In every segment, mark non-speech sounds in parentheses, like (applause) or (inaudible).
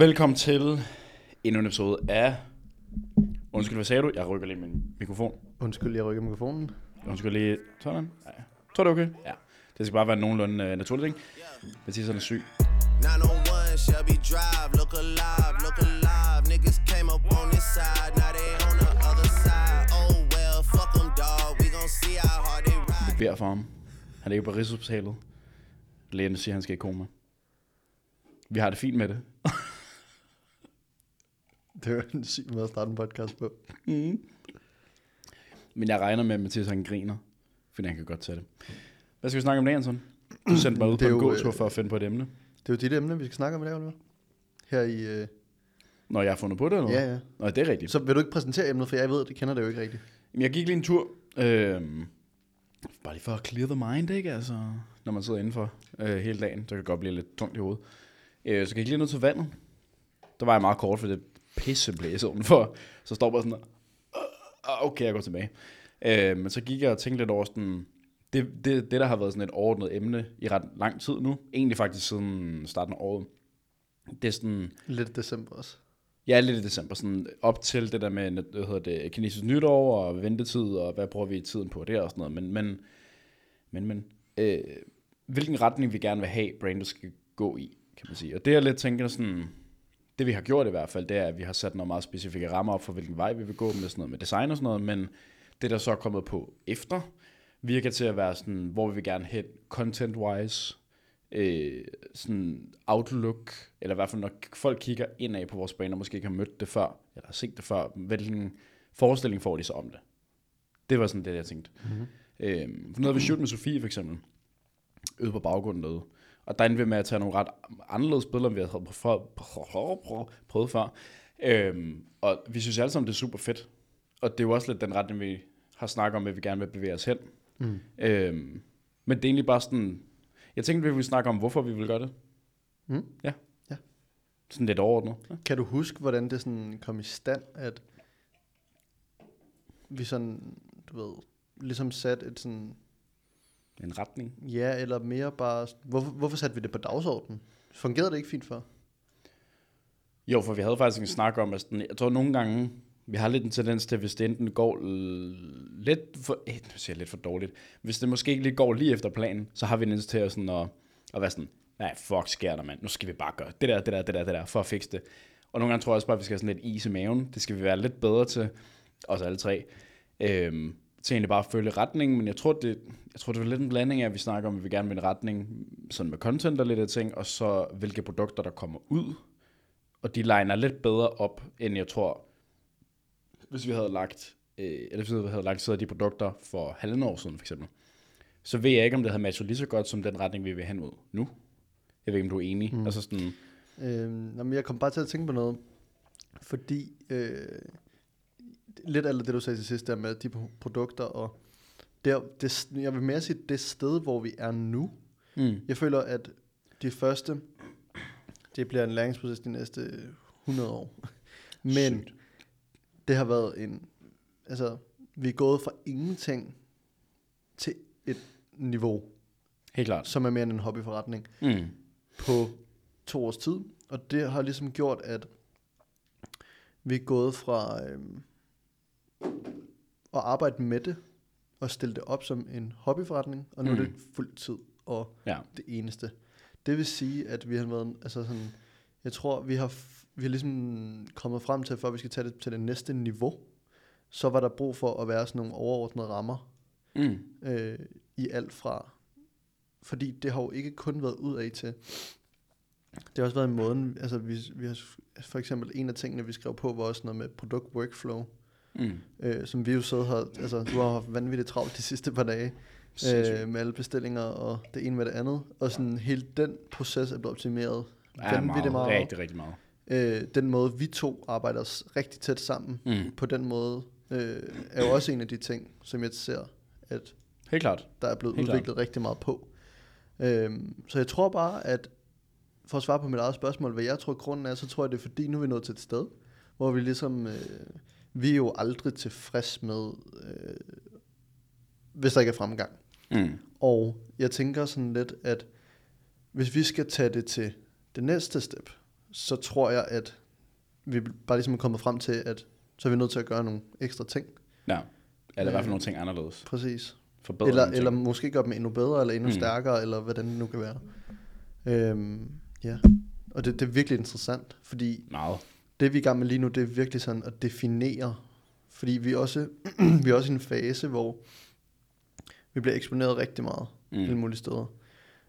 Velkommen til endnu en episode af... Undskyld, hvad sagde du? Jeg rykker lige min mikrofon. Undskyld, jeg rykker mikrofonen. Undskyld lige... Sådan. Ja. Tror du det er okay? Ja. Det skal bare være nogenlunde uh, naturligt, ikke? Mathias er syg. 901 Shelby Drive, look alive, look alive. Niggas came up on this side, now they on the other side. Oh well, fuck them, dog. We gon' see how hard they ride. Vi beder for ham. Han ligger på Rigshospitalet. Lægen siger, at han skal i koma. Vi har det fint med det. Det var en syg måde at starte en podcast på. Men jeg regner med, at Mathias han griner. Fordi han kan godt tage det. Hvad skal vi snakke om dagen, sådan? Du sendte mig ud på en jo, gåtur øh, for at finde på et emne. Det er jo dit emne, vi skal snakke om i dag, Oliver. Her i... Øh... Når jeg har fundet på det, eller? Ja, ja. Nå, det er rigtigt. Så vil du ikke præsentere emnet, for jeg ved, det kender det jo ikke rigtigt. Jamen, jeg gik lige en tur. Øhm, bare lige for at clear the mind, ikke? Altså, når man sidder indenfor øh, hele dagen, så kan det godt blive lidt tungt i hovedet. Øh, så gik jeg lige ned til vandet. Der var jeg meget kort, for det pisse blæser udenfor. Så står bare sådan, "Øh, okay, jeg går tilbage. Øh, men så gik jeg og tænkte lidt over sådan, det, det, det, der har været sådan et overordnet emne i ret lang tid nu, egentlig faktisk siden starten af året, det er sådan, Lidt december også. Ja, lidt i december, sådan op til det der med, hvad hedder det, kinesisk nytår og ventetid, og hvad bruger vi tiden på det og sådan noget, men, men, men, men øh, hvilken retning vi gerne vil have, brandet skal gå i, kan man sige. Og det er lidt tænker sådan, det vi har gjort i hvert fald, det er, at vi har sat nogle meget specifikke rammer op for, hvilken vej vi vil gå med sådan noget med design og sådan noget, men det der så er kommet på efter, virker til at være sådan, hvor vi vil gerne hen content-wise, øh, sådan outlook, eller i hvert fald når folk kigger indad på vores brand, og måske ikke har mødt det før, eller har set det før, hvilken forestilling får de så om det? Det var sådan det, jeg tænkte. Mm-hmm. Øh, for noget vi shoot med Sofie for eksempel, ude på baggrunden derude, og der endte vi med at tage nogle ret anderledes billeder, end vi havde prøvet, prøvet før. Øhm, og vi synes alle sammen, det er super fedt. Og det er jo også lidt den retning, vi har snakket om, at vi gerne vil bevæge os hen. Mm. Øhm, men det er egentlig bare sådan... Jeg tænkte, vi ville snakke om, hvorfor vi vil gøre det. Mm. Ja. Ja. Sådan lidt overordnet. Ja. Kan du huske, hvordan det sådan kom i stand, at vi sådan, du ved, ligesom satte et sådan, En retning. ja, eller mere bare, hvorfor, hvorfor satte vi det på dagsordenen? Fungerede det ikke fint for? Jo, for vi havde faktisk en snak om, at sådan, jeg tror nogle gange, vi har lidt en tendens til, hvis det enten går lidt for, eh, nu siger jeg lidt for dårligt, hvis det måske ikke lige går lige efter planen, så har vi en tendens til at, sådan at, at være sådan, nej, fuck sker der, mand, nu skal vi bare gøre det der, det der, det der, det der, for at fikse det. Og nogle gange tror jeg også bare, at vi skal have sådan lidt is i maven, det skal vi være lidt bedre til, os alle tre, øhm, til egentlig bare at følge retningen, men jeg tror, det, jeg tror, det er lidt en blanding af, at vi snakker om, at vi gerne vil en retning, sådan med content og lidt af ting, og så hvilke produkter, der kommer ud, og de liner lidt bedre op, end jeg tror, hvis vi havde lagt, øh, eller hvis vi havde lagt de produkter for halvandet år siden, for eksempel. Så ved jeg ikke, om det havde matchet lige så godt, som den retning, vi vil hen ud nu. Jeg ved ikke, om du er enig. Mm. Altså sådan, Øhm, jamen, jeg kom bare til at tænke på noget, fordi øh, lidt af det, du sagde til sidst, der med de pro- produkter, og der, det, jeg vil mere sige, det sted, hvor vi er nu, mm, jeg føler, at de første, det bliver en læringsproces de næste 100 år, men Sygt. det har været en, altså, vi er gået fra ingenting til et niveau, helt klart. som er mere end en hobbyforretning Mm. på to års tid, og det har ligesom gjort, at vi er gået fra øhm, at arbejde med det, og stille det op som en hobbyforretning, og nu mm. er det Mm. fuld tid og Ja. det eneste. Det vil sige, at vi har været, altså sådan, jeg tror, vi har, vi har ligesom kommet frem til, for at vi skal tage det til det næste niveau, så var der brug for at være sådan nogle overordnede rammer, Mm. øh, i alt fra. Fordi det har jo ikke kun været ud af til. Det har også været en måde, altså vi, vi har for eksempel en af tingene, vi skrev på, var også noget med produkt workflow, Mm. øh, som vi jo så har, altså du har haft vanvittigt travlt de sidste par dage, Sindssygt. øh, med alle bestillinger og det ene med det andet, og sådan hele den proces er blevet optimeret Ja, vanvittigt meget, meget. rigtig, rigtig meget. Øh, den måde vi to arbejder s- rigtig tæt sammen, Mm. på den måde, øh, er jo også en af de ting, som jeg ser, at Helt klart. der er blevet Helt udviklet rigtig meget på. Øhm, så jeg tror bare, at for at svare på mit eget spørgsmål, hvad jeg tror grunden er, så tror jeg, det er fordi, nu er vi nået til et sted, hvor vi ligesom, øh, vi er jo aldrig tilfreds med, øh, hvis der ikke er fremgang. Mm. Og jeg tænker sådan lidt, at hvis vi skal tage det til det næste step, så tror jeg, at vi bare ligesom er kommet frem til, at så er vi nødt til at gøre nogle ekstra ting. Ja. Eller i hvert fald Øh, nogle ting anderledes. Præcis. Forbedre Eller, ting. eller måske gøre dem endnu bedre, eller endnu Mm. stærkere, eller hvad det nu kan være. Øhm, ja. Og det, det er virkelig interessant, fordi Meget. Det vi er i gang med lige nu, det er virkelig sådan at definere. Fordi vi er også, (clears throat) vi er også i en fase, hvor vi bliver eksponeret rigtig meget mm. alle mulige steder.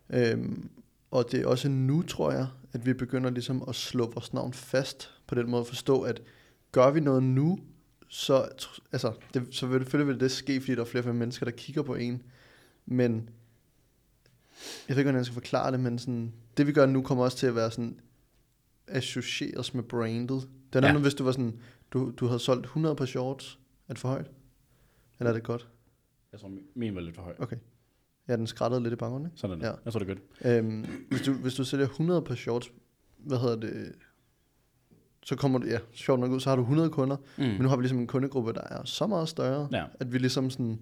Øhm, og det er også nu, tror jeg, at vi begynder ligesom at slå vores navn fast på den måde at forstå, at gør vi noget nu, så, altså, det, så vil selvfølgelig vil det ske, fordi der er flere og flere mennesker, der kigger på en. Men jeg ved ikke, hvordan jeg skal forklare det, men sådan, det vi gør nu kommer også til at være sådan associeres med brandet. Det er Ja. noget, hvis du var sådan, du, du havde solgt 100 par shorts, er det for højt? Eller er det godt? Jeg tror, min var lidt for høj. Okay. Ja, den skrættede lidt i baggrunden, ikke? Sådan. Ja. Jeg tror, det er godt. Øhm, hvis, du, hvis du sælger 100 par shorts, hvad hedder det, så kommer du, ja, sjovt nok ud, så har du 100 kunder, mm. men nu har vi ligesom en kundegruppe, der er så meget større, Ja. at vi ligesom sådan,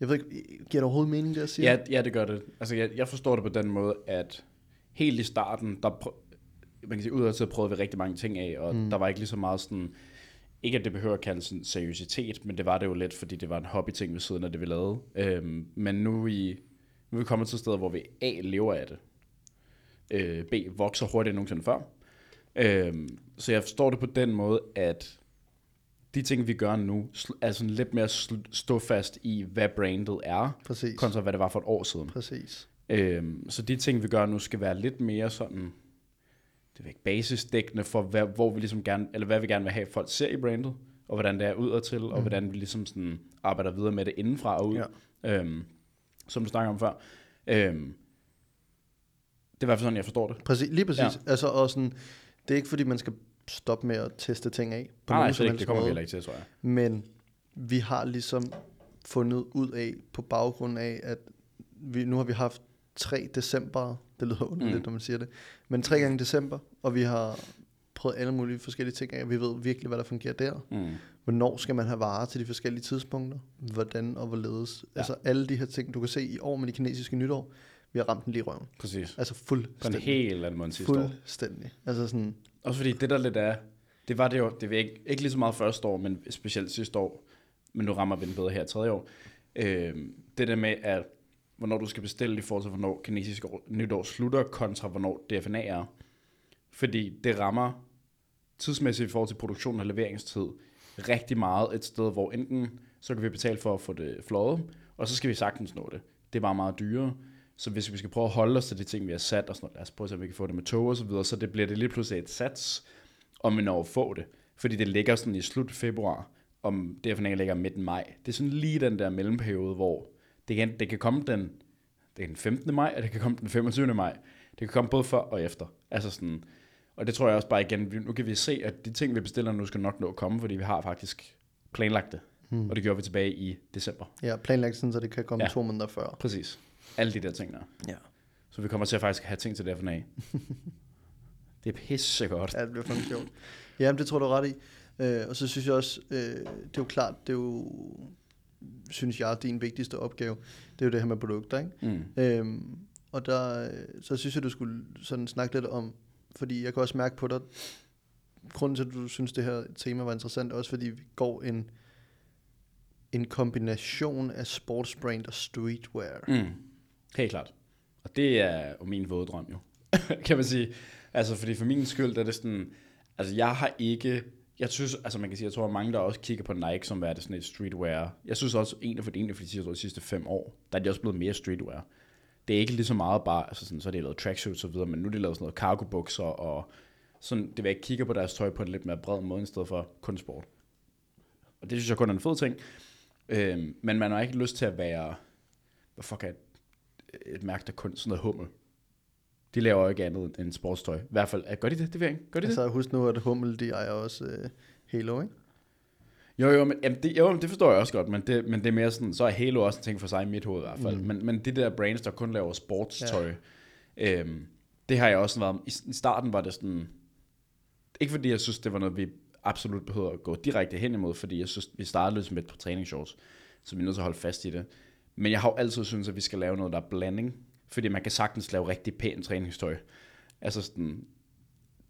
jeg ved ikke, giver det overhovedet mening, det jeg siger? Ja, ja, det gør det. Altså, jeg, jeg forstår det på den måde, at helt i starten, der man kan sige, udad til prøvede vi rigtig mange ting af, og mm. der var ikke lige så meget sådan, ikke at det behøver at kalde sådan seriøsitet, men det var det jo lidt, fordi det var en hobbyting ved siden af det, vi lavede. Øhm, men nu er, vi, nu er vi kommet til et sted, hvor vi A, lever af det, øh, B, vokser hurtigere end nogensinde før. Øhm, så jeg forstår det på den måde, at de ting, vi gør nu, er sådan lidt mere stå fast i, hvad brandet er, Præcis, kontra hvad det var for et år siden. præcis. Øhm, så de ting, vi gør nu, skal være lidt mere sådan, det er ikke basisdækkende for, hvad, hvor vi ligesom gerne, eller hvad vi gerne vil have, folk ser i brandet, og hvordan det er udadtil, mm. og hvordan vi ligesom sådan arbejder videre med det indenfra og ud, ja. øhm, som du snakker om før. Øhm, det er i hvert fald sådan, jeg forstår det. Præcis, lige præcis. Ja. Altså, og sådan, det er ikke fordi, man skal stoppe med at teste ting af. På Nej, nogen som ikke, det kommer vi måde. heller ikke til, tror jeg. Men vi har ligesom fundet ud af, på baggrund af, at vi, nu har vi haft tre december, det lyder underligt, Mm. når man siger det, men tre gange december, og vi har prøvet alle mulige forskellige ting af, og vi ved virkelig, hvad der fungerer der. Mm. Hvornår skal man have varer til de forskellige tidspunkter? Hvordan og hvorledes? Ja. Altså alle de her ting, du kan se i år med de kinesiske nytår, vi har ramt den lige i røven. Præcis. Altså På en fuldstændig. helt anden måde sidste år. Fuldstændig. Altså sådan, Også fordi det der lidt er, det var det jo, det var ikke, ikke lige så meget første år, men specielt sidste år, men nu rammer vi den bedre her tredje år. Øh, det der med, at hvornår du skal bestille i forhold til, hvornår kinesisk år- nytår slutter, kontra hvornår DFNA er. Fordi det rammer tidsmæssigt i forhold til produktion og leveringstid rigtig meget et sted, hvor enten så kan vi betale for at få det flået, og så skal vi sagtens nå det. Det er bare meget dyrere. Så hvis vi skal prøve at holde os til de ting, vi har sat, og sådan noget, lad os prøve at se, om vi kan få det med tog og så videre, så det bliver det lige pludselig et sats, om vi når at få det. Fordi det ligger sådan i slut februar, om DFNA ligger midt maj. Det er sådan lige den der mellemperiode, hvor det kan, det kan komme den, det den 15. maj, og det kan komme den 25. maj. Det kan komme både før og efter. Altså sådan, og det tror jeg også bare igen, nu kan vi se, at de ting, vi bestiller nu, skal nok nå at komme, fordi vi har faktisk planlagt det. Hmm. Og det gjorde vi tilbage i december. ja, planlagt sådan, så det kan komme Ja. to måneder før. Præcis. Alle de der ting der. Ja. Så vi kommer til at faktisk have ting til DFNA. (laughs) det er pissegodt. Ja, det bliver fucking sjovt. Ja, det tror du ret i. Øh, og så synes jeg også, øh, det er jo klart, det er jo, synes jeg, din vigtigste opgave, det er jo det her med produkter, ikke? Mm. Øhm, og der, så synes jeg, du skulle sådan snakke lidt om, fordi jeg kan også mærke på dig, grunden til, at du synes, det her tema var interessant, er også fordi vi går en, en kombination af sportsbrand og streetwear. Mm. Helt klart. Og det er jo min våde drøm jo, (laughs) kan man sige. Altså, fordi for min skyld, der er det sådan, altså jeg har ikke, jeg synes, altså man kan sige, jeg tror, at mange der også kigger på Nike, som er det sådan et streetwear. Jeg synes også, en for det egentlig for de sidste, de sidste fem år, der er de også blevet mere streetwear. Det er ikke lige så meget bare, altså sådan, så er det lavet tracksuits og så videre, men nu er de lavet sådan noget cargo bukser og sådan, det vil jeg kigge på deres tøj på en lidt mere bred måde, i stedet for kun sport. Og det synes jeg kun er en fed ting. Øhm, men man har ikke lyst til at være, hvad fuck er et, et mærke, der kun sådan noget hummel. De laver jo ikke andet end sportstøj. I hvert fald, gør de det? Det ved jeg ikke. Gør de det? Altså husk nu, at Hummel, de ejer også øh, Halo, ikke? Jo, jo, men, jamen, det, jo, men det forstår jeg også godt, men det, men det er mere sådan, så er Halo også en ting for sig i mit hoved i hvert fald. Mm. Men, men de der brands, der kun laver sportstøj, ja. øhm, det har jeg også været, i, starten var det sådan, ikke fordi jeg synes, det var noget, vi absolut behøver at gå direkte hen imod, fordi jeg synes, vi startede lidt på træningsshorts, så vi er nødt til at holde fast i det. Men jeg har jo altid syntes, at vi skal lave noget, der er blanding, fordi man kan sagtens lave rigtig pænt træningstøj. Altså sådan,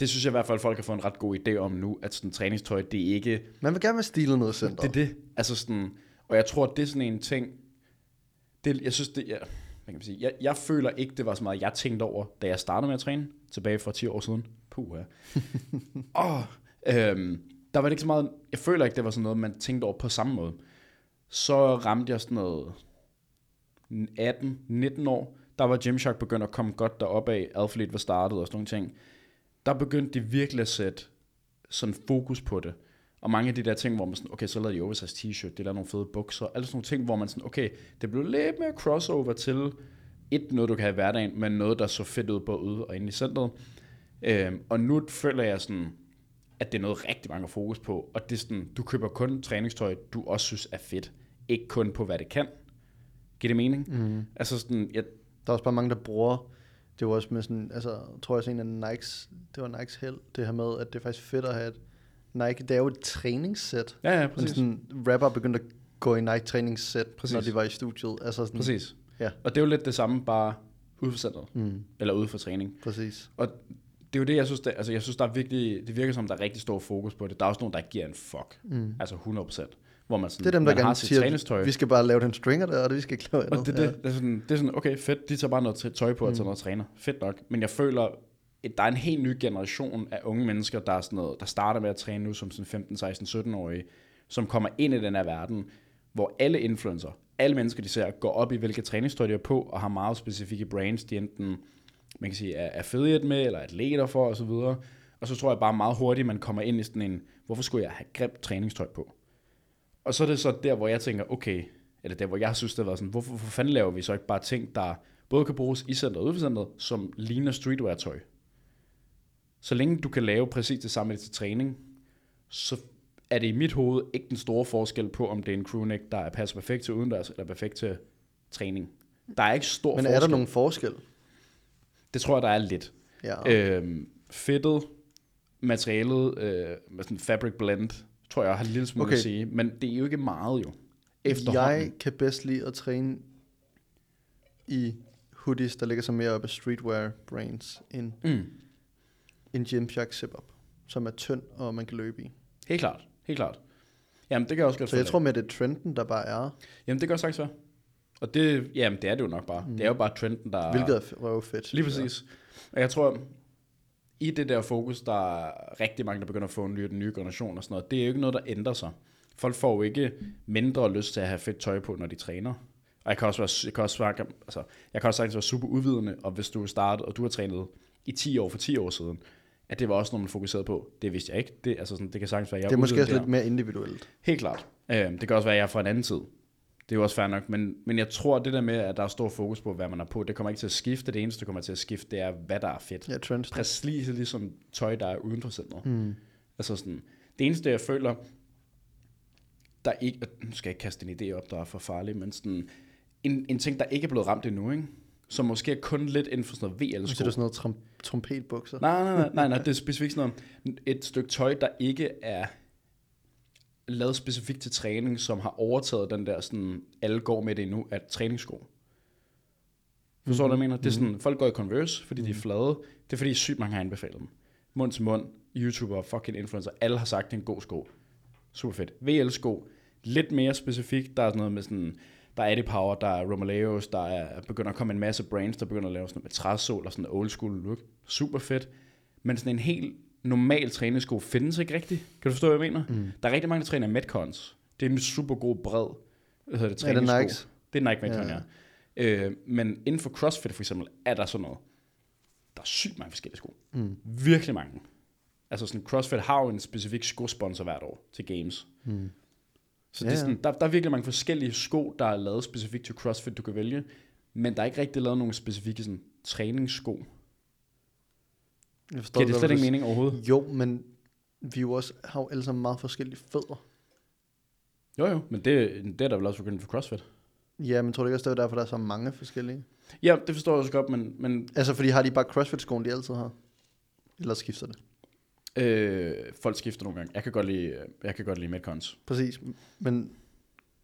det synes jeg i hvert fald, folk har fået en ret god idé om nu, at sådan træningstøj, det er ikke... Man vil gerne være stilet noget Det center. er det. Altså sådan, og jeg tror, det er sådan en ting, det, jeg synes, det, jeg, hvad kan man sige, jeg, jeg føler ikke, det var så meget, jeg tænkte over, da jeg startede med at træne, tilbage for 10 år siden. Puh, ja. oh, (laughs) øhm, der var det ikke så meget, jeg føler ikke, det var sådan noget, man tænkte over på samme måde. Så ramte jeg sådan noget 18-19 år, der var Gymshark begyndt at komme godt derop af, Athlete var startet og sådan nogle ting. Der begyndte de virkelig at sætte sådan fokus på det. Og mange af de der ting, hvor man sådan, okay, så lavede de oversize t-shirt, det lavede nogle fede bukser, alle sådan nogle ting, hvor man sådan, okay, det blev lidt mere crossover til et, noget du kan have i hverdagen, men noget, der så fedt ud både ude og inde i centret. Øhm, og nu føler jeg sådan, at det er noget rigtig mange fokus på, og det er sådan, du køber kun træningstøj, du også synes er fedt, ikke kun på, hvad det kan. Giver det mening? Mm. Altså sådan, jeg, Der er også bare mange, der bruger, det var også med sådan, altså, jeg tror også en af Nikes, det var Nikes held, det her med, at det er faktisk fedt at have et Nike, det er jo et træningssæt. ja, ja, Men præcis. sådan, rapper begyndte at gå i Nike træningssæt, Præcis. når de var i studiet. Altså sådan, præcis. Ja. Og det er jo lidt det samme, bare ude for centret, Mm, eller ude for træning. præcis. Og det er jo det, jeg synes, der, altså jeg synes, der er virkelig, det virker som, der er rigtig stor fokus på det. Der er også nogen, der ikke giver en fuck. Mm. Altså 100%. Hvor man sådan, Det er dem, der man har gerne sit siger, træningstøj. vi skal bare lave den stringer der, og det vi skal ikke lave. Og det, er det, det, er sådan, det er sådan, okay, fedt, de tager bare noget tøj på og Mm. tager noget træner. Fedt nok. Men jeg føler, at der er en helt ny generation af unge mennesker, der, er sådan noget, der starter med at træne nu som sådan 15, 16, 17-årige, som kommer ind i den her verden, hvor alle influencer, alle mennesker, de ser, går op i, hvilke træningstøj de er på, og har meget specifikke brands, de enten man kan sige, er affiliate med, eller atleter for, osv. Og så tror jeg bare meget hurtigt, man kommer ind i sådan en, hvorfor skulle jeg have grimt træningstøj på? Og så er det så der, hvor jeg tænker, okay, eller der, hvor jeg synes, det har været sådan, hvorfor for fanden laver vi så ikke bare ting, der både kan bruges i centret og ude for centret, som ligner streetwear-tøj? Så længe du kan lave præcis det samme til træning, så er det i mit hoved ikke den store forskel på, om det er en crewneck, der er passer perfekt til udendørs, eller perfekt til træning. Der er ikke stor Men forskel. er der nogen forskel? Det tror jeg, der er lidt. Ja. Øhm, fedtet, materialet, øh, med sådan fabric blend, tror jeg har en lille smule okay. At sige. Men det er jo ikke meget jo. Efterhånden. Jeg kan bedst lide at træne i hoodies, der ligger så mere op af streetwear brands, end Mm. en Gymshark zip-up, som er tynd, og man kan løbe i. Helt klart. Helt klart. Jamen, det kan jeg også godt Så jeg tror med, det er trenden, der bare er, Jamen, det kan også sagtens være. Og det, jamen, det er det jo nok bare. Mm. Det er jo bare trenden, der... hvilket er f- røvfedt. Lige præcis. Og jeg tror, i det der fokus, der er rigtig mange, der begynder at få en ny, den nye generation og sådan noget. Det er jo ikke noget, der ændrer sig. Folk får jo ikke mindre lyst til at have fedt tøj på, når de træner. Og jeg kan også, være, jeg kan også, være, altså, jeg kan også sagtens være super udvidende, og hvis du startet, og du har trænet i 10 år for 10 år siden, at det var også noget, man fokuserede på. Det vidste jeg ikke. Det, altså sådan, det kan sagtens være, jeg Det er måske også lidt mere individuelt. Helt klart. Øh, det kan også være, at jeg er fra en anden tid. Det er jo også fair nok, men, men jeg tror, det der med, at der er stor fokus på, hvad man er på, det kommer ikke til at skifte. Det eneste, der kommer til at skifte, det er, hvad der er fedt. Ja, trends. Præcis ligesom tøj, der er uden for centret. Mm. Altså sådan, det eneste, jeg føler, der ikke, nu skal jeg ikke kaste en idé op, der er for farlig, men sådan, en, en ting, der ikke er blevet ramt endnu, ikke? som måske er kun lidt inden for sådan noget VL-sko. Så er det sådan noget trom- trompetbukser. Nej, nej, nej, nej, nej, det er specifikt sådan noget, et stykke tøj, der ikke er lavet specifikt til træning, som har overtaget den der sådan, alle går med det nu, at træningssko. Forstår du, hvad jeg mener? Det er sådan, folk går i Converse, fordi de er flade. Det er fordi sygt mange har anbefalet dem. Mund til mund, YouTuber, fucking influencer, alle har sagt, det er en god sko. Super fedt. VL-sko, lidt mere specifikt. Der er sådan noget med sådan, der er Eddie Power, der er Romaleos, der er begynder at komme en masse brands, der begynder at lave sådan noget med træsål og sådan old school look. Super fedt. Men sådan en helt normal træningssko findes ikke rigtigt. Kan du forstå, hvad jeg mener? Mm. Der er rigtig mange, der træner Metcons. Det er en super god bred hvad hedder det, Er det træningssko. Nikes? Det er Nike Metcon, ja. Ja. ja. Øh, men inden for CrossFit for eksempel, er der sådan noget. Der er sygt mange forskellige sko. Mm. Virkelig mange. Altså sådan, CrossFit har jo en specifik skosponsor hvert år til games. Mm. Så Ja, det er ja. sådan, der, der er virkelig mange forskellige sko, der er lavet specifikt til CrossFit, du kan vælge. Men der er ikke rigtig lavet nogle specifikke sådan, træningssko. Jeg forstår Giver det slet ikke mening overhovedet? Jo, men vi jo også, har jo alle sammen meget forskellige fødder. Jo jo, men det, det er der vel også begyndt for CrossFit. Ja, men tror du ikke også, det er derfor, der er så mange forskellige? Ja, det forstår jeg også godt, men, men Altså, fordi har de bare CrossFit-skoen, de altid har? Eller skifter det? øh, folk skifter nogle gange. Jeg kan godt lide, jeg kan godt lide Metcons. Præcis. Men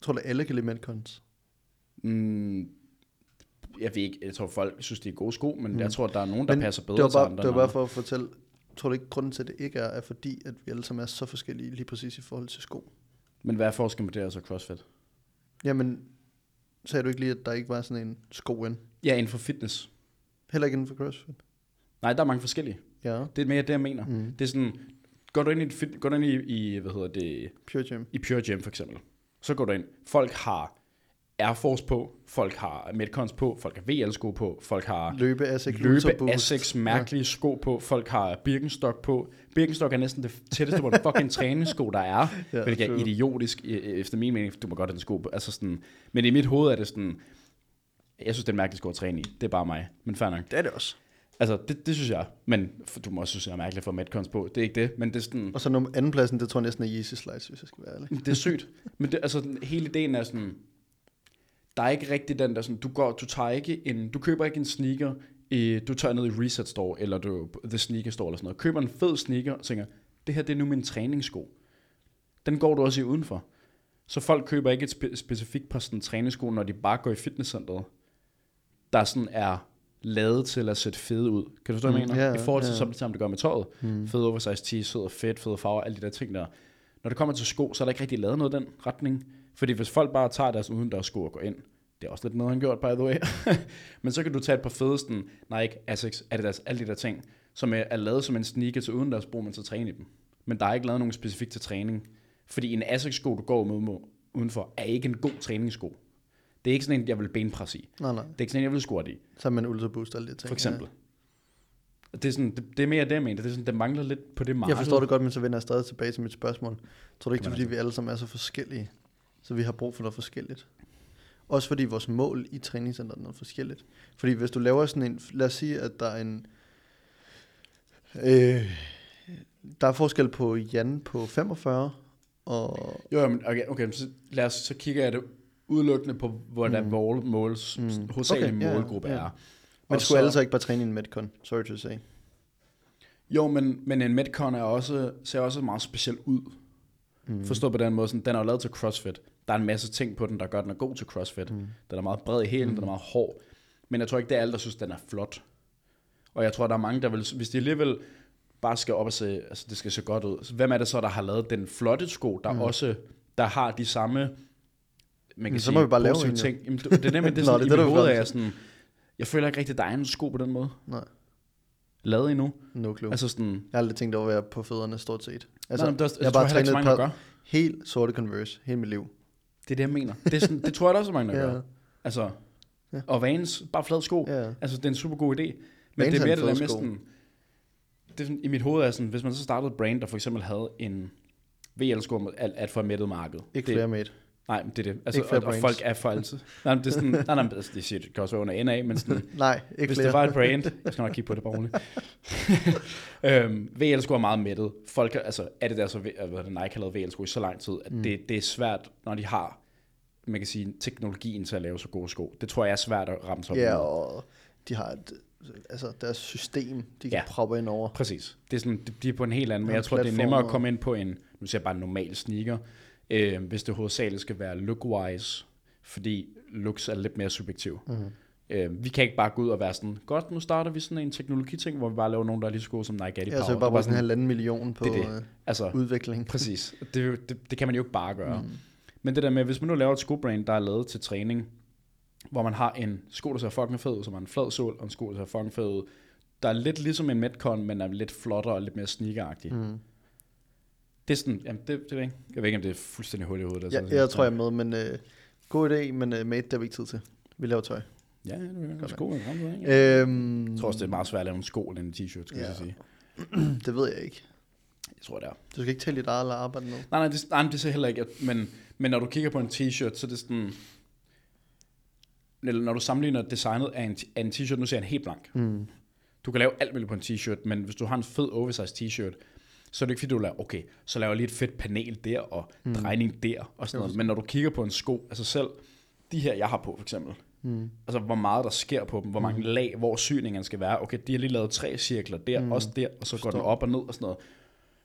tror du, alle kan lide Metcons? Mm, jeg ved ikke, jeg tror folk synes, det er gode sko, men Mm. jeg tror, der er nogen, der Men passer bedre det var til bare, andre. det var bare andre. for at fortælle, tror du ikke, grunden til, at det ikke er, er fordi, at vi alle sammen er så forskellige lige præcis i forhold til sko? Men hvad er forskellen på det og så CrossFit? Jamen, sagde du ikke lige, at der ikke var sådan en sko ind? Ja, inden for fitness. Heller ikke inden for CrossFit? Nej, der er mange forskellige. Ja. Det er mere det, jeg mener. Mm. Det er sådan, går du ind i, fit, går du ind i, i, hvad hedder det, Pure Gym. i Pure Gym for eksempel, så går du ind, folk har Air Force på, folk har Metcons på, folk har VL-sko på, folk har Løbe Asics løbe. Asics mærkelige sko på, folk har Birkenstock på. Birkenstock er næsten det tætteste på en fucking (laughs) træningssko, der er, Ja, ja, hvilket er idiotisk, efter min mening, du må godt have den sko på. Altså sådan, men i mit hoved er det sådan, jeg synes, det er en mærkelig sko at træne i. Det er bare mig, men fair nok. Det er det også. Altså, det, det synes jeg. Men du må også synes, jeg er mærkeligt for Metcons på. Det er ikke det, men det er sådan... Og så nummer andenpladsen, det tror jeg næsten er Yeezy Slides, hvis jeg skal være ærlig. Det er sygt. Men det, altså, hele ideen er sådan, der er ikke rigtig den der sådan, du går, du tager ikke en, du køber ikke en sneaker, i, du tager ned i Reset Store, eller du, The Sneaker Store, eller sådan noget, køber en fed sneaker, og tænker, det her det er nu min træningssko. Den går du også i udenfor. Så folk køber ikke et spe, specifikt par sådan træningssko, når de bare går i fitnesscenteret, der sådan er lavet til at sætte fede ud. Kan du forstå, hvad jeg Mm, mener? ja, I forhold til, ja. som det samme, det gør med tøjet. Mm. Fed oversized t-shirt, fedt, fede farver, alle de der ting der. Når det kommer til sko, så er der ikke rigtig lavet noget i den retning. Fordi hvis folk bare tager deres udendørs sko og går ind, det er også lidt noget, han gjort, by the way. (laughs) Men så kan du tage et par fede sådan, Nike, Asics, Adidas, alle de der ting, som er, er lavet som en sneaker til udendørs brug, man så træne i dem. Men der er ikke lavet nogen specifikt til træning. Fordi en Asics-sko, du går med udenfor, er ikke en god træningssko. Det er ikke sådan en, jeg vil benpresse i. Nej, nej. Det er ikke sådan en, jeg vil squat i, Så en Ultra Boost og alle de ting. for eksempel. Det er, sådan, det, det er mere det, jeg mener. Det, er sådan, det mangler lidt på det Ja. marked. Jeg forstår det godt, men så vender jeg stadig tilbage til mit spørgsmål. Tror du ikke, det er, fordi vi alle sammen er så forskellige, så vi har brug for noget forskelligt? Også fordi vores mål i træningscenteret er noget forskelligt. Fordi hvis du laver sådan en, lad os sige, at der er en, øh, der er forskel på Jan på 45, og Jo, men okay, okay så, lad os, så kigger jeg det udelukkende på, hvordan Mm. mål, måls, Mm. Okay, ja, målgruppe ja. er. man Og skulle alle så ikke bare træne i en Metcon, sorry to say. Jo, men, men en Metcon er også, ser også meget speciel ud. Mm. Forstået på den måde, sådan, den er jo lavet til CrossFit. Der er en masse ting på den, der gør, den er god til CrossFit. Mm. Den er meget bred i hælen, mm. den er meget hård. Men jeg tror ikke, det er alle, der synes, den er flot. Og jeg tror, der er mange, der vil, hvis de alligevel bare skal op og se, altså det skal se godt ud. Så hvem er det så, der har lavet den flotte sko, der mm. også, der har de samme, man kan så sige, må vi bare lave en, ting. Jamen, det, det er nemlig, det er (laughs) Nå, sådan, det i det, mit hoved er jeg sådan, jeg føler ikke rigtig, der er en sko på den måde. Nej, Lavet endnu. no clue. Altså sådan, Jeg har aldrig tænkt over at være på fødderne stort set. altså, Altså, nej, men det, jeg har tror bare trænet et par gør. helt sorte Converse hele mit liv. Det er det, jeg mener. Det, er sådan, det tror jeg der også er mange, der (laughs) Ja. gør. Altså, Ja. og Vans, bare flad sko. Ja. Altså, det er en super god idé. Men Vans det er er mere det der med sådan, det er sådan, i mit hoved er sådan, hvis man så startede et brand, der for eksempel havde en VL-sko med alt, alt for mættet marked. Ikke flere mate. Nej, men det er det. Altså, Ikke og, og, folk er for altid. nej, men det er sådan, nej, nej, altså, det, siger, det kan også være under NA, men sådan, (laughs) Nej, ikke hvis flere. det var et brand, jeg skal nok kigge på det bare roligt. (laughs) øhm, VL-sko er meget mættet. Folk, altså, er det der så, hvad hedder det, Nike har lavet VL-sko i så lang tid, at mm. det, det er svært, når de har, man kan sige, teknologien til at lave så gode sko. Det tror jeg er svært at ramme sig op Ja, med. og de har et, altså deres system, de kan Ja. proppe ind over. Præcis. Det er sådan, de, er på en helt anden, men jeg tror, det er nemmere at komme ind på en, nu siger jeg bare en normal sneaker, øh, hvis det hovedsageligt skal være look-wise, fordi looks er lidt mere subjektiv. Mhm. Øh, vi kan ikke bare gå ud og være sådan, godt, nu starter vi sådan en teknologiting, hvor vi bare laver nogen, der er lige så gode som Nike Addy Ja, Power. så er Det bare bruge sådan en halvanden million på Det det. øh, altså, udvikling. (laughs) præcis. Det, det, det, kan man jo ikke bare gøre. Mm. Men det der med, hvis man nu laver et skobrand, der er lavet til træning, hvor man har en sko, der ser fucking fed ud, som har en flad sol, og en sko, der ser fucking fed ud, der er lidt ligesom en Metcon, men er lidt flottere og lidt mere sneakeragtig. Mm. Det er sådan, jamen det, det ved jeg ikke. Jeg ved ikke, om det er fuldstændig hul i hovedet. Ja, jeg tror, jeg er med, men øh, god idé, men øh, mate, har vi ikke tid til. Vi laver tøj. Ja, det er Godt sko. Jeg, ikke? Øhm, jeg tror også, det er meget svært at lave en sko eller en t-shirt, skal Ja. jeg sige. (clears throat) det ved jeg ikke. Jeg tror, det er. Du skal ikke tælle dit eget eller arbejde nu. Nej, nej, det, nej, det ser heller ikke, at- men, men når du kigger på en t-shirt, så er det sådan, eller når du sammenligner designet af en, af en t-shirt, nu ser jeg en helt blank. Mm. Du kan lave alt muligt på en t-shirt, men hvis du har en fed oversized t-shirt, så er det ikke fordi, du laver, okay, så laver jeg lige et fedt panel der, og mm. drejning der, og sådan noget. Men når du kigger på en sko, altså selv de her, jeg har på for eksempel, Mm. altså hvor meget der sker på dem, hvor mange lag, hvor syningen skal være. Okay, de har lige lavet tre cirkler der, mm. også der, og så går den op og ned og sådan noget.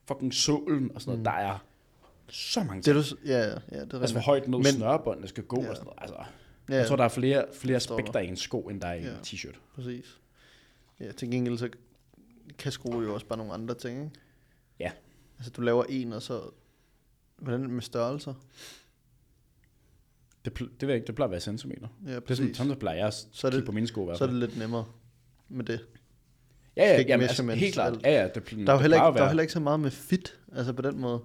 Fucking solen og sådan noget, mm. der er så mange Det er ting. du, ja, ja, det er Altså hvor rigtigt. højt ned Men- snørebåndene skal gå Ja. og sådan noget. Altså, Ja, jeg tror, der er flere, flere aspekter i en sko, end der er i Ja. en t-shirt. præcis. Ja, til gengæld så kan skrue jo også bare nogle andre ting, ikke? Ja. Altså, du laver en, og så... Hvordan er det med størrelser? Det, det ved jeg ikke, det plejer at være centimeter. Ja, Det er sådan, præcis. sådan der plejer jeg at Så er det- på mine sko i hvert Så er det lidt nemmere med det. Ja, ja, jamen, altså, helt klart. Ja, ja, det, Der er jo det heller ikke, der er heller ikke så meget med fit, altså på den måde.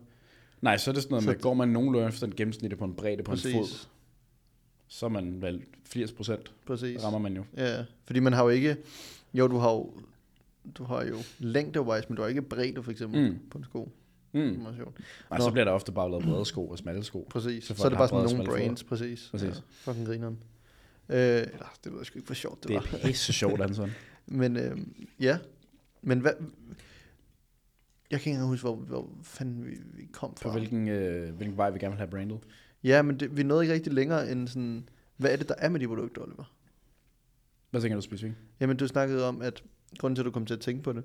Nej, så er det sådan noget Så med, det- går man nogenlunde efter en gennemsnit på en bredde på en Præcis. fod, så er man vel 80 procent, Præcis. rammer man jo. Ja, fordi man har jo ikke... Jo, du har jo, du har jo længdewise, men du har ikke bredde for eksempel Mm. på en sko. Mm. Mm. Sjovt. Nå. så bliver der ofte bare lavet brede sko og smalle sko. Præcis. Så Så, er det bare sådan nogle brains, præcis. Præcis. Ja, fucking grineren. Øh, eller, det ved jeg sgu ikke, hvor sjovt det, Det var. er pisse sjovt, Anton. (laughs) Men øh, ja, men hvad... Jeg kan ikke huske, hvor, hvor fanden vi, vi kom fra. hvilken, øh, hvilken vej vi gerne vil have brandet. Ja, men det, vi nåede ikke rigtig længere end sådan... Hvad er det, der er med de produkter, Oliver? Hvad tænker du specifikt? Jamen, du snakkede om, at grunden til, at du kom til at tænke på det,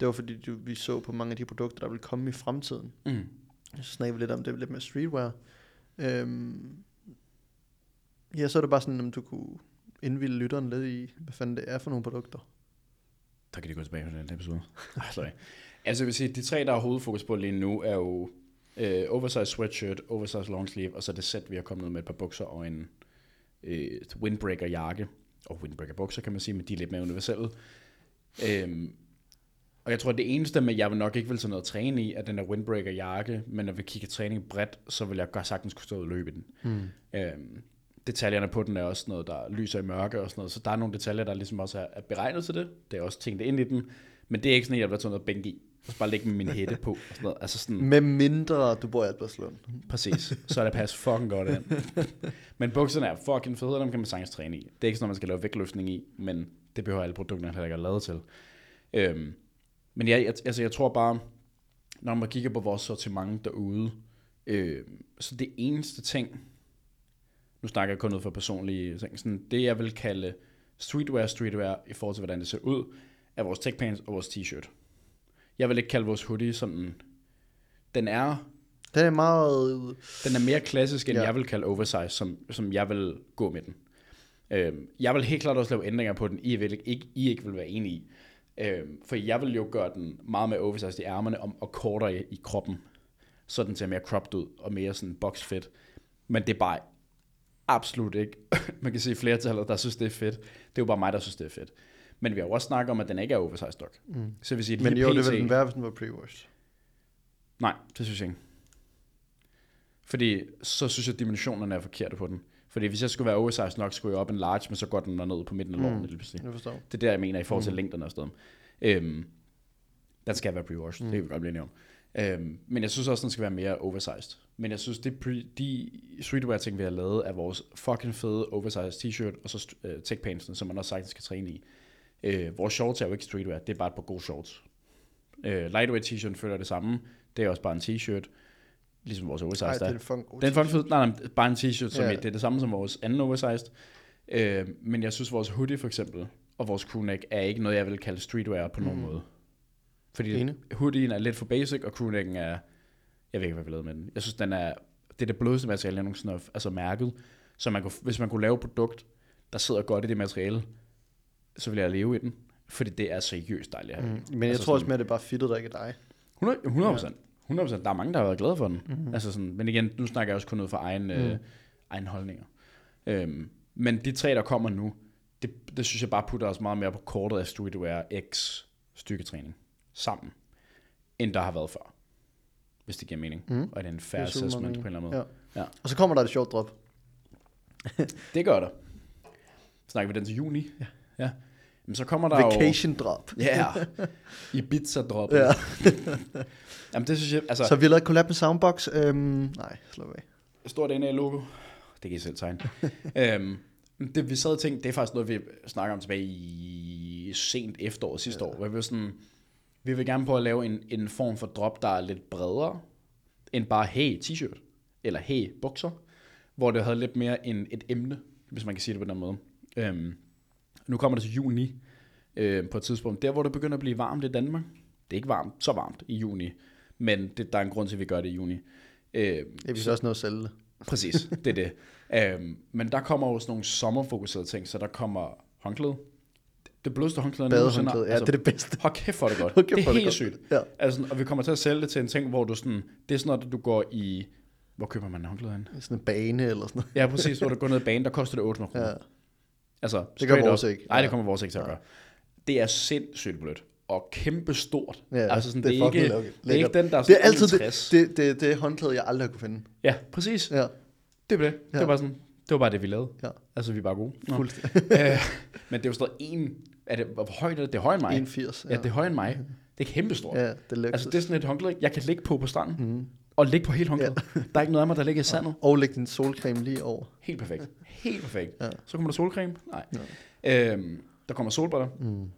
det var fordi, du, vi så på mange af de produkter, der vil komme i fremtiden. Mm. Så snakkede vi lidt om det, lidt med streetwear. Øhm, ja, så er det bare sådan, om du kunne indvilde lytteren lidt i, hvad fanden det er for nogle produkter. Der kan de gå tilbage på den episode. (laughs) Sorry. Altså jeg vil sige, de tre, der er hovedfokus på lige nu, er jo øh, oversized sweatshirt, oversized long sleeve, og så det sæt, vi har kommet med et par bukser og en øh, windbreaker jakke. Og windbreaker bukser, kan man sige, men de er lidt mere universelle. Øhm, og jeg tror, at det eneste med, jeg vil nok ikke vil sådan noget træne i, er den der windbreaker jakke, men når vi kigger træning bredt, så vil jeg godt sagtens kunne stå og løbe i den. Hmm. Øhm, detaljerne på den er også noget, der lyser i mørke og sådan noget, så der er nogle detaljer, der ligesom også er, er beregnet til det. Det er også tænkt ind i den, men det er ikke sådan, at jeg vil tage noget bænk i. Jeg skal bare lægge med min hætte på. Og sådan noget. Altså sådan, Med mindre du bor i Albertslund. præcis. Så er det pas fucking godt ind. (laughs) men bukserne er fucking fede, og dem kan man sagtens træne i. Det er ikke sådan, at man skal lave vægtløftning i, men det behøver alle produkterne heller ikke at lade til. Øhm, men jeg, jeg, altså jeg tror bare, når man kigger på vores sortiment derude, øh, så det eneste ting, nu snakker jeg kun ud for personlige ting, sådan det jeg vil kalde streetwear, streetwear i forhold til, hvordan det ser ud, er vores tech pants og vores t-shirt. Jeg vil ikke kalde vores hoodie sådan, den er, Den er meget... den er mere klassisk, end Ja. ja. jeg vil kalde oversize, som, som jeg vil gå med den. Øhm, jeg vil helt klart også lave ændringer på den, I, vil ikke, I ikke vil være enige i. Øhm, for jeg vil jo gøre den meget mere oversized i ærmerne og, og kortere i, i kroppen, så den ser mere cropped ud og mere sådan boxfit. Men det er bare absolut ikke. (laughs) Man kan se flertallet, der synes, det er fedt. Det er jo bare mig, der synes, det er fedt. Men vi har jo også snakket om, at den ikke er oversized nok. Mm. Så vil sige, at Men jo, det PT ville den være, hvis den var pre-washed. Nej, det synes jeg ikke. Fordi så synes jeg, at dimensionerne er forkerte på den. Fordi hvis jeg skulle være oversized nok, skulle jeg op en large, men så går den ned på midten af lårene Mm. pludselig. Jeg forstår. Det er der, jeg mener i forhold til Mm. længderne og sådan noget. Øhm, den skal være pre-washed, Mm. det kan vi godt blive enige om. Øhm, men jeg synes også, den skal være mere oversized. Men jeg synes, det pre, de streetwear ting, vi har lavet, er vores fucking fede oversized t-shirt, og så uh, tech pantsene, som man også sagtens skal træne i. Øh, vores shorts er jo ikke streetwear, det er bare et par gode shorts. Øh, lightweight t-shirt følger det samme. Det er også bare en t-shirt, ligesom vores oversized Ej, det er en god Den fucking fed. Nej, nej, bare en t-shirt, som Ja. ja. det er det samme som vores anden oversized. Øh, men jeg synes, vores hoodie for eksempel, og vores crewneck, er ikke noget, jeg vil kalde streetwear på nogen Mm. måde. Fordi Enig. hoodien er lidt for basic, og crewnecken er, jeg ved ikke, hvad vi lavede med den. Jeg synes, den er, det er det blødeste materiale, jeg nogensinde har altså mærket. Så man kunne, hvis man kunne lave et produkt, der sidder godt i det materiale, så vil jeg leve i den. Fordi det er seriøst dejligt. at have. Mm. Men jeg Altså tror også mere, det er bare fittet, der ikke er dig. 100, 100 procent. 100 Der er mange, der har været glade for den. Mhm. Mm. Altså sådan, men igen, nu snakker jeg også kun ud fra egen, mm. øh, Mm. egen holdninger. Øhm, men de tre, der kommer nu, det, det synes jeg bare putter os meget mere på kortet af streetwear x styrketræning sammen, end der har været før. Hvis det giver mening. Mm. Og det er en meget assessment mening. på en eller anden måde. Ja. Ja. Og så kommer der et sjovt drop. Det gør der. Snakker vi den til juni? Ja. ja. Men så kommer der Vacation drop. jo... Ja. (laughs) Ibiza drop. Ja. (laughs) Jamen det synes jeg, altså... Så vi har lavet collab med Soundbox. Øhm, nej, slå af. stort NA-logo. Det kan I selv tegne. (laughs) øhm, det vi sad og tænkte, det er faktisk noget, vi snakker om tilbage i sent efterår sidste ja. år. Hvor vi, var sådan, vi vil gerne prøve at lave en, en form for drop, der er lidt bredere, end bare hey t-shirt, eller hey bukser, hvor det havde lidt mere en, et emne, hvis man kan sige det på den måde. Øhm, nu kommer det til juni, øh, på et tidspunkt, der hvor det begynder at blive varmt i Danmark. Det er ikke varmt, så varmt i juni, men det, der er en grund til, at vi gør det i juni. Øh, Ja, vi skal også nå at sælge det. Præcis, (laughs) det er det. Um, men der kommer sådan nogle sommerfokuserede ting, så der kommer håndklæde. Det blødeste håndklæde, nogensinde Badehåndklæde. Ja, det er det bedste. Hold kæft, er det godt. (laughs) Det er er helt det sygt. godt. Ja. Altså, og vi kommer til at sælge det til en ting, hvor du sådan, det er sådan noget, du går i, hvor køber man håndklæde hen? Sådan en bane eller sådan noget. Ja, præcis, hvor du går ned i banen, der koster det 800 kroner. Ja. Altså, Det gør straight vores ikke. Nej, det Ja. kommer vores ikke til at Ja. gøre. Det er sindssygt blødt og kæmpe stort. Ja, altså sådan, det det, er ikke, det er ikke den, der er Det er altid 61. det, det, det, det håndklæde, jeg aldrig kunne finde. Ja, præcis. Ja, Det var det. Det Ja. var bare sådan, det var bare det, vi lavede. Ja. Altså, vi er bare gode. Fuldstændig. (laughs) øh, men det er jo stadig en, er det, hvor højt er det? Det er højere end mig. 81. Ja, det er højere end mig. Det er kæmpestort. Ja, det er. Altså, det er sådan et håndklæde, jeg kan ligge på på stranden, mm. Og ligge på helt håndklæde. (laughs) Der er ikke noget af mig, der ligger i sandet. Og læg din solcreme lige over. Helt perfekt. Helt perfekt. Ja. Så kommer der solcreme. Nej. Øhm, der kommer solbriller. Mm.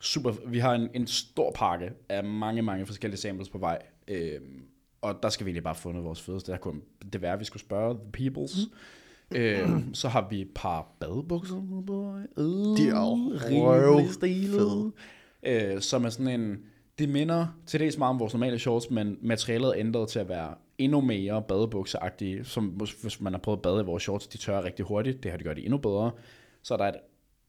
Super. Vi har en, en stor pakke af mange, mange forskellige samples på vej. Øhm, og der skal vi egentlig bare få af vores fedeste. Der kunne det være, at vi skulle spørge the peoples. øhm, så har vi et par badebukser. Uh, De er jo stilet. Øh, som er sådan en... Det minder til dels meget om vores normale shorts, men materialet er ændret til at være endnu mere badebukseagtige, som hvis man har prøvet at bade i vores shorts, de tørrer rigtig hurtigt, det har de gjort det endnu bedre. Så er der et,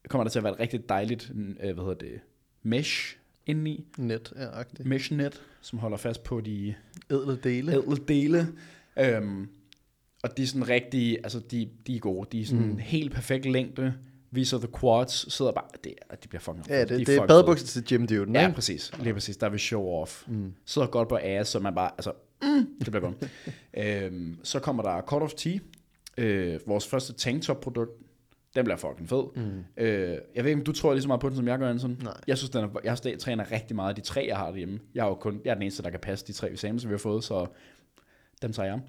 kommer der til at være et rigtig dejligt, øh, hvad hedder det, mesh indeni, Net er agtigt. mesh net, som holder fast på de Ædle dele. ædle dele. Øhm, og de er sådan rigtig, altså de, de er gode, de er sådan mm. helt perfekt længde, viser the quads, sidder bare, det, er- de bliver fucking Ja, de det, det er badebukser til gym dude, Ja, præcis. Lige præcis. Der er vi show off. Mm. Sidder godt på ass, så man bare, altså, mm, det bliver godt. (laughs) øhm, så kommer der Cut of Tea, øh, vores første tanktop-produkt. Den bliver fucking fed. Mm. Øh, jeg ved ikke, om du tror lige så meget på den, som jeg gør, Anson. Nej. Jeg synes, den er, jeg træner rigtig meget af de tre, jeg har derhjemme. Jeg er jo kun, jeg er den eneste, der kan passe de tre examens, som vi har fået, så dem tager jeg.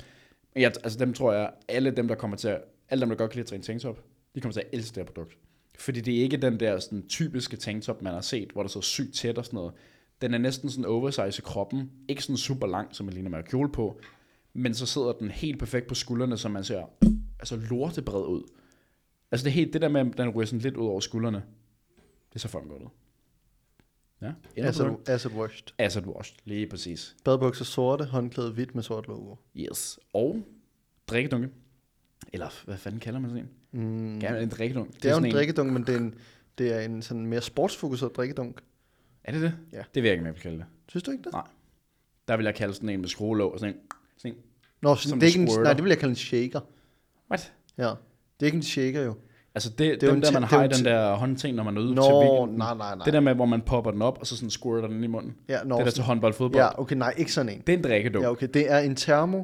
Jeg, altså dem tror jeg, alle dem, der kommer til at, alle dem, der godt kan lide at træne tanktop, de kommer til at elske det her produkt. Fordi det er ikke den der sådan, typiske tanktop, man har set, hvor der så sygt tæt og sådan noget. Den er næsten sådan oversize i kroppen. Ikke sådan super lang, som man ligner med at kjole på. Men så sidder den helt perfekt på skuldrene, så man ser altså lortebred ud. Altså det er helt det der med, at den ryger sådan lidt ud over skuldrene. Det ser fucking godt ud. Ja, Acid, acid washed. Acid washed, lige præcis. Badebukser sorte, håndklæde hvidt med sort logo. Yes. Og drikkedunke. Eller hvad fanden kalder man sådan en? Mm. Gerne en drikkedunk. Det er jo sådan en drikkedunk, men det er en, det er en sådan mere sportsfokuseret drikkedunk. Er det det? Ja. Det ved jeg ikke, vil kalde det. Synes du ikke det? Nej. Der vil jeg kalde sådan en med skruelåg og sådan en. Sådan en. Nå, Som det er ikke en, nej, det vil jeg kalde en shaker. What? Ja. Det er ikke en shaker jo. Altså det, Det det er jo dem der, man det har i en den der håndting, når man er ude til Nå, weekenden. nej, nej, nej. Det der med, hvor man popper den op, og så sådan squirter den i munden. ja, nå, det der til sådan- håndbold fodbold. Ja, okay, nej, ikke sådan en. Det er en drikkedunk. Ja, okay, det er en termo.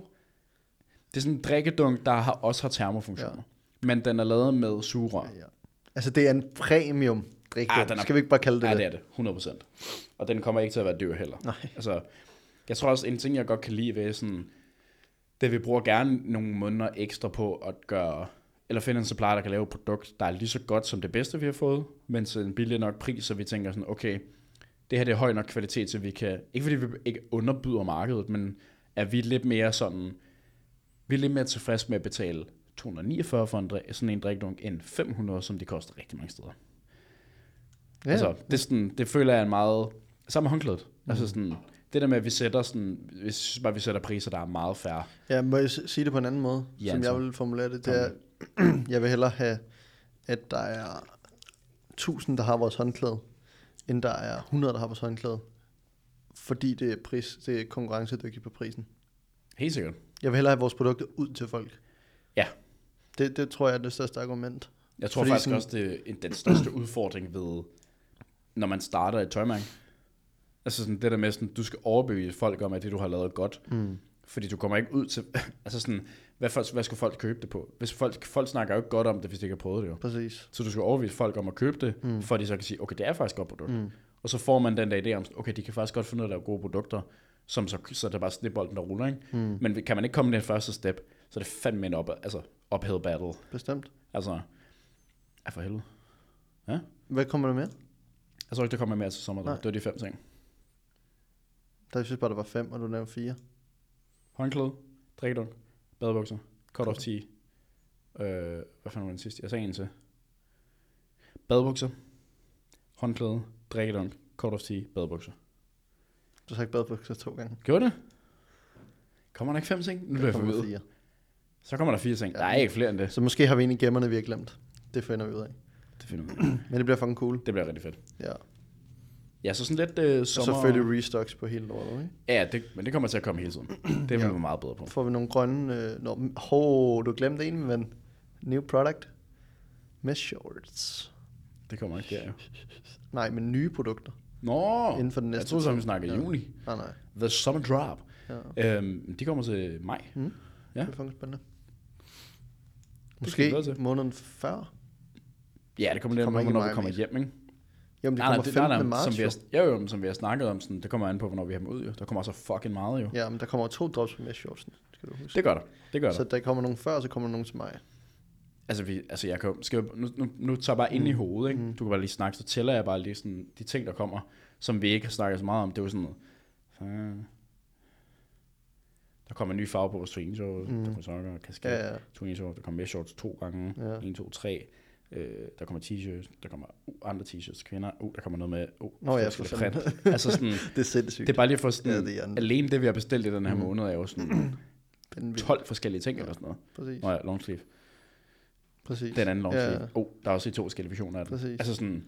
Det er sådan en drikkedunk, der har, også har termofunktioner. Ja. Men den er lavet med sugerør. Ja. Altså, det er en premium drikkedunk. Ah, den er- Skal vi ikke bare kalde det Ja, det? det er det. 100%. Og den kommer ikke til at være dyr heller. Nej. Altså, jeg tror også, en ting, jeg godt kan lide ved sådan, det vi bruger gerne nogle måneder ekstra på at gøre, eller finde en supplier, der kan lave et produkt, der er lige så godt som det bedste, vi har fået, men til en billig nok pris, så vi tænker sådan, okay, det her det er høj nok kvalitet, så vi kan, ikke fordi vi ikke underbyder markedet, men er vi lidt mere sådan, vi er lidt mere tilfredse med at betale 249 for en, sådan en drikdunk, end 500, som de koster rigtig mange steder. Ja. Altså, det, sådan, det føler jeg er en meget... Samme håndklædet. Mm. Altså sådan, det der med, at vi sætter sådan... Jeg synes bare, vi sætter priser, der er meget færre. Ja, må jeg sige det på en anden måde, Ja, som jeg vil formulere det? Det er, (clears throat) jeg vil hellere have, at der er 1000, der har vores håndklæde, end der er 100, der har vores håndklæde. Fordi det er, pris, det er konkurrencedygtigt på prisen. Helt sikkert. Jeg vil hellere have vores produkter ud til folk. Ja. Det, det tror jeg er det største argument. Jeg tror Fordi faktisk sådan- også, det er en- den største udfordring ved, når man starter et tøjmærke. Altså sådan det der med, sådan, du skal overbevise folk om, at det, du har lavet er godt. Mm. Fordi du kommer ikke ud til... (laughs) altså sådan, hvad, hvad skulle folk købe det på? Hvis folk, folk snakker jo ikke godt om det, hvis de ikke har prøvet det jo. Præcis. Så du skal overbevise folk om at købe det, mm. for at de så kan sige, okay, det er faktisk et godt produkt. Mm. Og så får man den der idé om, okay, de kan faktisk godt finde ud af at lave gode produkter, som så, så er det bare snibbolden, der ruller, ikke? Mm. Men kan man ikke komme det første step, så er det fandme en op, altså uphill battle. Bestemt. Altså, ja for helvede. Hvad kommer der med? Jeg tror ikke, der kommer mere til sommer. Det var de fem ting. Der jeg synes bare, der var fem, og du nævnte fire. Håndklæde, drikkedunk, badebukser, cut off tea. Øh, hvad fanden var den sidste? Jeg sagde en til. Badebukser, håndklæde, drikkedunk, cut off tea, badebukser. Du har sagt badebukser to gange. Gjorde det? Kommer der ikke fem ting? Nu bliver jeg forvirret. Så kommer der fire ting. Ja. Der er ikke flere end det. Så måske har vi en i gemmerne, vi har glemt. Det finder vi ud af. Det finder vi ud af. (clears throat) Men det bliver fucking cool. Det bliver rigtig fedt. Ja. Ja, så sådan lidt øh, Og sommer... så selvfølgelig restocks på hele lortet, ikke? Ja, det, men det kommer til at komme hele tiden. (clears throat) Det vil Ja. vi være meget bedre på. Får vi nogle grønne... Øh, nå, ho, du glemte en, men... New product. Mesh shorts. Det kommer ikke der, jo. (laughs) Nej, men nye produkter. Nå, Inden for den jeg næste troede, så vi snakkede Ja. juni. Nej, nej. The Summer Drop. Ja. Øhm, de kommer til maj. Mm. Ja. Det er fucking spændende. Måske måneden før. Ja, det kommer lidt an på, hvornår vi kommer hjem, ikke? Jamen, det Nej, nej, kommer det- 15. nej, nej, marts. som vi jo. har, jo, jo, men som vi har snakket om, sådan, det kommer an på, hvornår vi har dem ud, jo. Der kommer så fucking meget, jo. Ja, men der kommer to drops på mesh shorts, skal du huske. Det gør der. Det gør der. Så der kommer nogle før, og så kommer nogle til mig. Altså, vi, altså jeg kan, skal, jeg- nu, nu, nu tager jeg bare ind i hovedet, ikke? Mm. Du kan bare lige snakke, så tæller jeg bare lige sådan, de ting, der kommer, som vi ikke har snakket så meget om. Det er jo sådan noget. Der kommer en ny farve på vores shorts, Mm. der kommer sokker, kasket, Ja, ja. der kommer mesh shorts to gange, Ja. 1, 2, 3. Øh, der kommer t-shirts, der kommer uh, andre t-shirts kvinder, uh, der kommer noget med uh, Nå ja, for forskellige fanden. print. (laughs) altså sådan, (laughs) Det er sindssygt. det er bare lige for sådan, Ja, ja, det er alene det, vi har bestilt i den her Mm. måned, er jo sådan (clears throat) Vanvittigt. 12 forskellige ting eller sådan noget. Præcis. Nå ja, long sleeve. Præcis. Den anden long Ja. Oh, der er også i to forskellige versioner af den. Præcis. Altså sådan,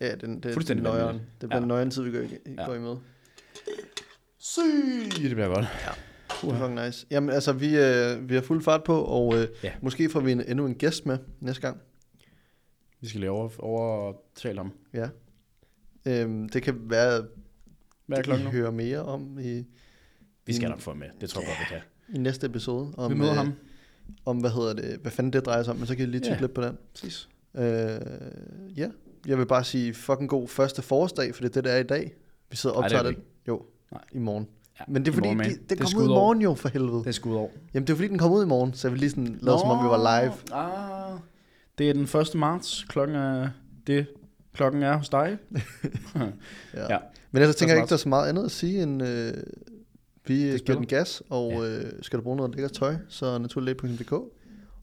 Ja, den, det er Fuldstændig nøjeren. Det bliver Ja. ja. nøjeren tid, vi går, Ja. går imod. syg, det bliver godt. Det er fucking nice. Jamen, altså, vi, øh, vi har fuld fart på, og øh, Ja. måske får vi en, endnu en gæst med næste gang. Vi skal lige over, over tale om. Ja. Øhm, det kan være, Hvad er klokken I nu? hører mere om i, Vi skal nok få med. Det tror jeg godt, vi kan. i næste episode. Om, Vi møder øh, ham. Om, hvad hedder det, hvad fanden det drejer sig om, men så kan I lige tykke Ja. lidt på den. Præcis. Øh, ja, jeg vil bare sige fucking god første forårsdag, for det er det, der er i dag. Vi sidder og det er optager det det. Jo, Nej. i morgen. Ja, Men det er fordi, morgen, det, det, Det kom ud i morgen jo, for helvede. Det er skud over. Jamen, det er fordi, den kom ud i morgen, så jeg vil lige sådan lade som om, vi var live. Ah, det er den 1. marts. Klokken er det. Klokken er hos dig. (laughs) (laughs) Ja. Ja. Men ellers tænker jeg ikke, der er så meget andet at sige, end øh, vi giver spiller. den gas, og øh, skal du bruge noget lækkert tøj, så naturligt.dk.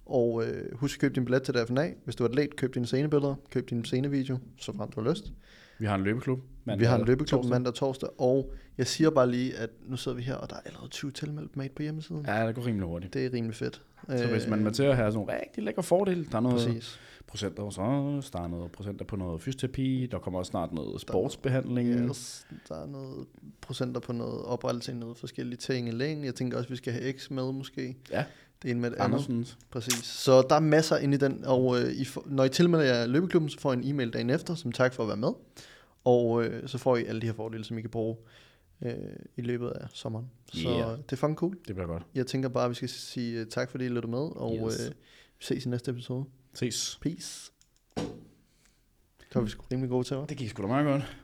Og øh, husk at købe din billet til DFNA. Hvis du er atlet, køb dine scenebilleder, køb din scenevideo, så frem du har lyst. Vi har en løbeklub. Mandag, vi har en løbeklub torsdag. mandag og torsdag, og jeg siger bare lige, at nu sidder vi her, og der er allerede 20 tilmeldt mate på hjemmesiden. Ja. Ja, det går rimelig hurtigt. Det er rimelig fedt. Så hvis man er til at have sådan nogle rigtig lækre fordele, der er noget Præcis. Procenter hos os, der er noget procenter på noget fysioterapi, der kommer også snart noget sportsbehandling. Yes, der er noget procenter på noget oprettelse af noget forskellige ting i længden. Jeg tænker også, at vi skal have X med måske. Ja. Det ene med det andet. Andersens. Præcis. Så der er masser inde i den, og øh, I får, når I tilmelder jer løbeklubben, så får I en e-mail dagen efter, som tak for at være med. Og øh, så får I alle de her fordele, som I kan bruge øh, i løbet af sommeren. Så Yeah. det er fucking cool. Det bliver godt. Jeg tænker bare, at vi skal sige øh, tak, fordi I lyttede med, og Yes. øh, vi ses i næste episode. Ses. Peace. Det var vi sgu rimelig gode til, hva'? Det gik sgu da meget godt.